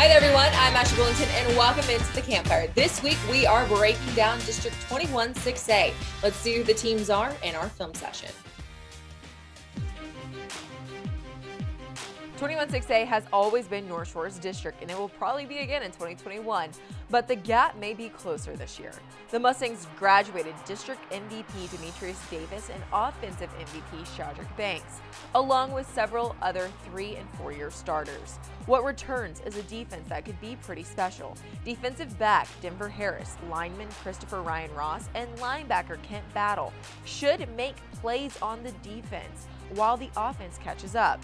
Hi there, everyone. I'm Ashley Bullington, and welcome into the campfire. This week, we are breaking down District 21 6A. Let's see who the teams are in our film session. 216A has always been North Shore's district, and it will probably be again in 2021, but the gap may be closer this year. The Mustangs graduated district MVP Demetrius Davis and offensive MVP Shadrick Banks, along with several other three and four year starters. What returns is a defense that could be pretty special. Defensive back Denver Harris, lineman Christopher Ryan Ross, and linebacker Kent Battle should make plays on the defense while the offense catches up.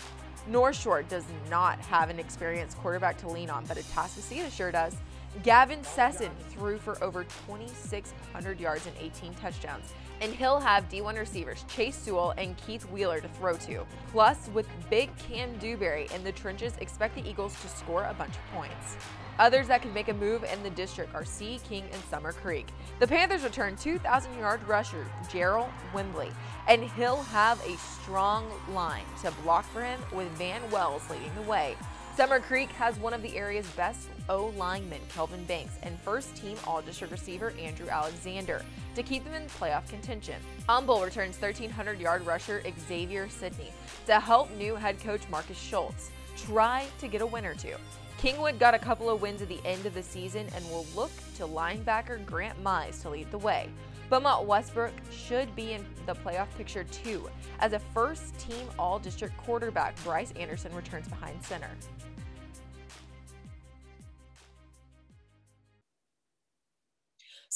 North Shore does not have an experienced quarterback to lean on, but Atascocita sure does. Gavin Sesson threw for over 2,600 yards and 18 touchdowns. And he'll have D1 receivers Chase Sewell and Keith Wheeler to throw to. Plus, with big Cam Dewberry in the trenches, expect the Eagles to score a bunch of points. Others that could make a move in the district are C.E. King and Summer Creek. The Panthers return 2,000 yard rusher Jarrell Wembley, and he'll have a strong line to block for him with Van Wells leading the way. Summer Creek has one of the area's best O lineman Kelvin Banks, and first team All District receiver Andrew Alexander to keep them in playoff contention. Humble returns 1,300 yard rusher Xavier Sidney to help new head coach Marcus Schultz try to get a win or two. Kingwood got a couple of wins at the end of the season and will look to linebacker Grant Mize to lead the way. Beaumont Westbrook should be in the playoff picture too, as a first team all district quarterback Bryce Anderson returns behind center.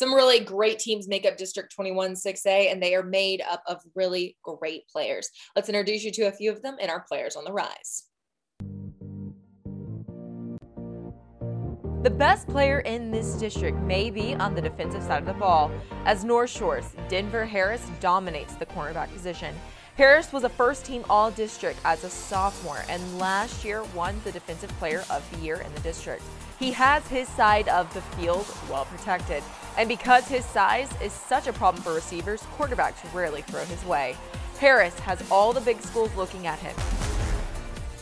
Some really great teams make up District 21 6A, and they are made up of really great players. Let's introduce you to a few of them and our players on the rise. The best player in this district may be on the defensive side of the ball, as North Shore's Denver Harris dominates the cornerback position. Harris was a first team all district as a sophomore and last year won the Defensive Player of the Year in the district. He has his side of the field well protected, and because his size is such a problem for receivers, quarterbacks rarely throw his way. Harris has all the big schools looking at him.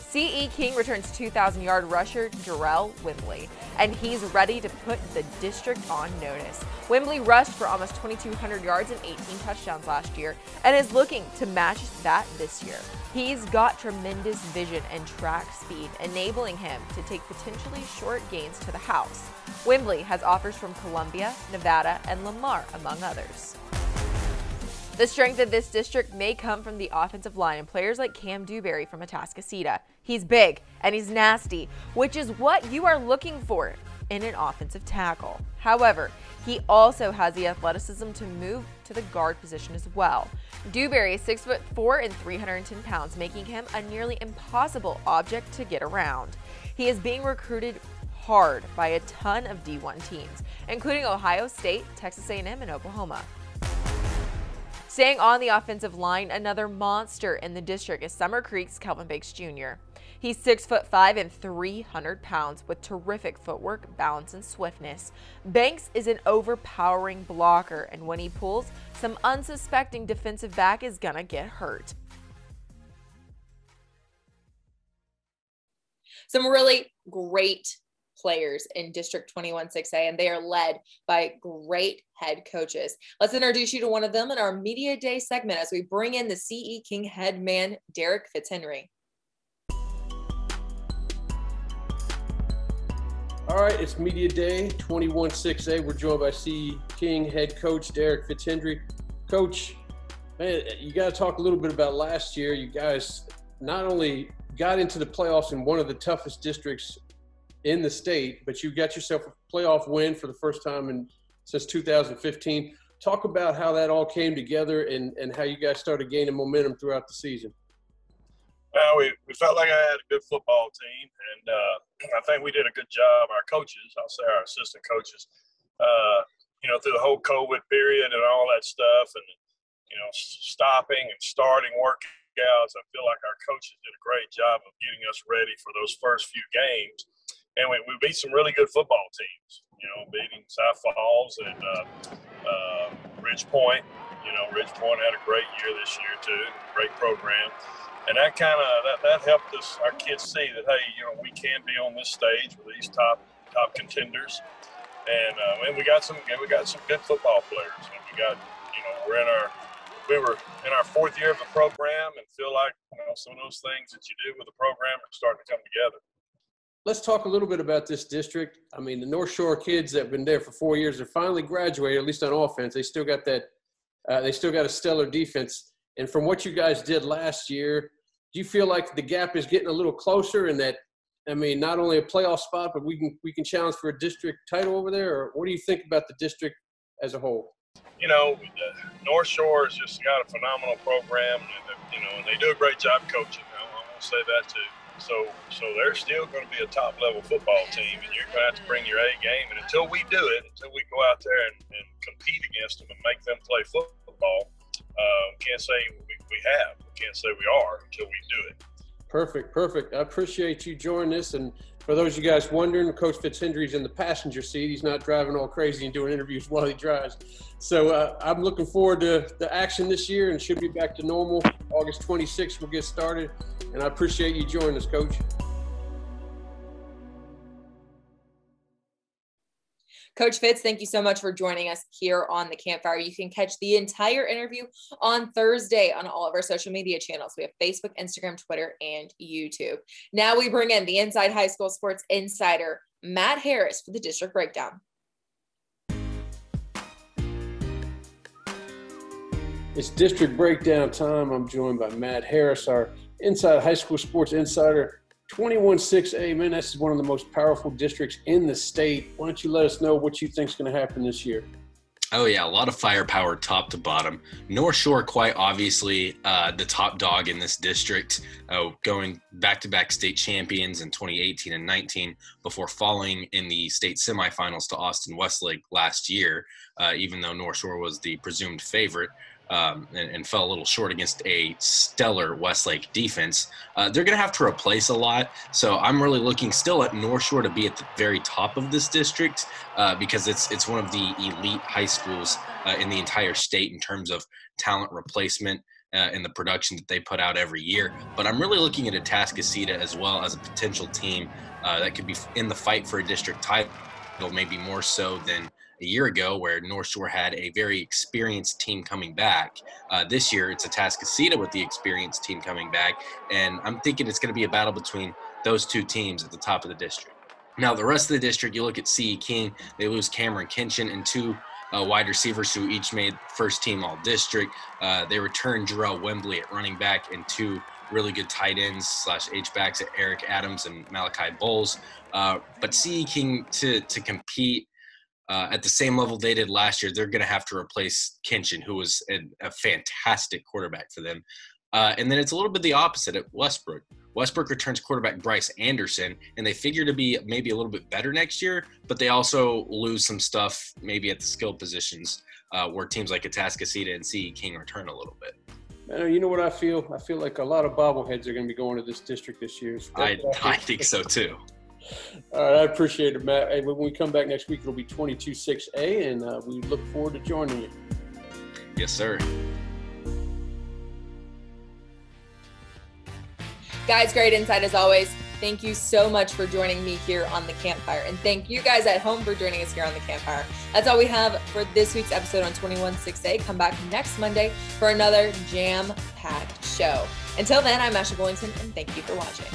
C.E. King returns 2,000 yard rusher Jarrell Wimbley, and he's ready to put the district on notice. Wimbley rushed for almost 2,200 yards and 18 touchdowns last year and is looking to match that this year. He's got tremendous vision and track speed, enabling him to take potentially short gains to the house. Wimbley has offers from Columbia, Nevada, and Lamar, among others. The strength of this district may come from the offensive line and players like Cam Dewberry from Atascocita. He's big and he's nasty, which is what you are looking for in an offensive tackle. However, he also has the athleticism to move to the guard position as well. Dewberry is 6 foot 4 and 310 pounds, making him a nearly impossible object to get around. He is being recruited hard by a ton of D1 teams, including Ohio State, Texas A&M, and Oklahoma. Staying on the offensive line, another monster in the district is Summer Creek's Kelvin Banks Jr. He's six foot five and 300 pounds with terrific footwork, balance, and swiftness. Banks is an overpowering blocker, and when he pulls, some unsuspecting defensive back is gonna get hurt. Some really great players in District 21 6A, and they are led by great head coaches. Let's introduce you to one of them in our Media Day segment as we bring in the CE King head man, Derek Fitzhenry. All right, it's Media Day 21 6A. We're joined by CE King head coach Derek Fitzhenry. Coach, man, you got to talk a little bit about last year. You guys not only got into the playoffs in one of the toughest districts in the state, but you got yourself a playoff win for the first time in since 2015. Talk about how that all came together and, and how you guys started gaining momentum throughout the season. Well, we, we felt like I had a good football team, and uh, I think we did a good job. Our coaches, I'll say our assistant coaches, uh, you know, through the whole COVID period and all that stuff, and you know, stopping and starting workouts. I feel like our coaches did a great job of getting us ready for those first few games and we, we beat some really good football teams. You know, beating South Falls and uh, uh, Ridge Point. You know, Ridge Point had a great year this year too. Great program. and that kind of that, that helped us our kids see that hey, you know, we can be on this stage with these top top contenders, and uh, and we got some we got some good football players, and we got you know we're in our we were in our fourth year of the program and feel like you know some of those things that you do with the program are starting to come together. Let's talk a little bit about this district. I mean, the North Shore kids that have been there for four years are finally graduated, at least on offense. They still got that. Uh, they still got a stellar defense. And from what you guys did last year, do you feel like the gap is getting a little closer, and that I mean, not only a playoff spot, but we can we can challenge for a district title over there? Or what do you think about the district as a whole? you know, North Shore has just got a phenomenal program, and you know, and they do a great job coaching. I to say that too. So, so they're still going to be a top level football team, and you're going to have to bring your A game. And until we do it, until we go out there and, and compete against them and make them play football, uh, can't say we, we have. Can't say we are until we do it. Perfect, perfect. I appreciate you joining us. And for those of you guys wondering, Coach Fitzhenry's in the passenger seat. He's not driving all crazy and doing interviews while he drives. So uh, I'm looking forward to the action this year and should be back to normal. August 26th, we'll get started. And I appreciate you joining us, Coach. Coach Fitz, thank you so much for joining us here on the campfire. You can catch the entire interview on Thursday on all of our social media channels. We have Facebook, Instagram, Twitter, and YouTube. Now we bring in the Inside High School Sports Insider, Matt Harris, for the district breakdown. It's district breakdown time. I'm joined by Matt Harris, our Inside High School Sports Insider. 21-6A, man, this is one of the most powerful districts in the state. Why don't you let us know what you think is going to happen this year? Oh yeah, a lot of firepower top to bottom. North Shore, quite obviously, uh, the top dog in this district, uh, going back-to-back state champions in 2018 and 19 before falling in the state semifinals to Austin Westlake last year. Uh, even though North Shore was the presumed favorite, um, and, and, fell a little short against a stellar Westlake defense. Uh, they're going to have to replace a lot. So I'm really looking still at North Shore to be at the very top of this district uh, because it's it's one of the elite high schools uh, in the entire state in terms of talent replacement. Uh, and the production that they put out every year. But I'm really looking at Atascocita as well as a potential team uh, that could be in the fight for a district title, maybe more so than a year ago where North Shore had a very experienced team coming back. Uh, this year, it's Atascocita with the experienced team coming back. And I'm thinking it's going to be a battle between those two teams at the top of the district. Now, the rest of the district, you look at CE King, they lose Cameron Kinchin and two uh, wide receivers who each made first team all district. Uh, they return Jarrell Wembley at running back and two really good tight ends slash H backs at Eric Adams and Malachi Bowles. Uh, but CE King to to compete uh, at the same level they did last year, they're going to have to replace Kinchin, who was a, a fantastic quarterback for them. Uh, and then it's a little bit the opposite at Westbrook. Westbrook returns quarterback Bryce Anderson, and they figure to be maybe a little bit better next year, but they also lose some stuff maybe at the skill positions uh, where teams like Atascocita and CE King return a little bit. Man, you know what I feel? I feel like a lot of bobbleheads are going to be going to this district this year. I, I think so too. All right, I appreciate it, Matt. Hey, when we come back next week, it'll be 22-6A, and uh, we look forward to joining you. Yes, sir. Guys, great insight as always. Thank you so much for joining me here on the campfire. And thank you guys at home for joining us here on the campfire. That's all we have for this week's episode on 21-6A. Come back next Monday for another jam packed show. Until then, I'm Ashley Bullington, and thank you for watching.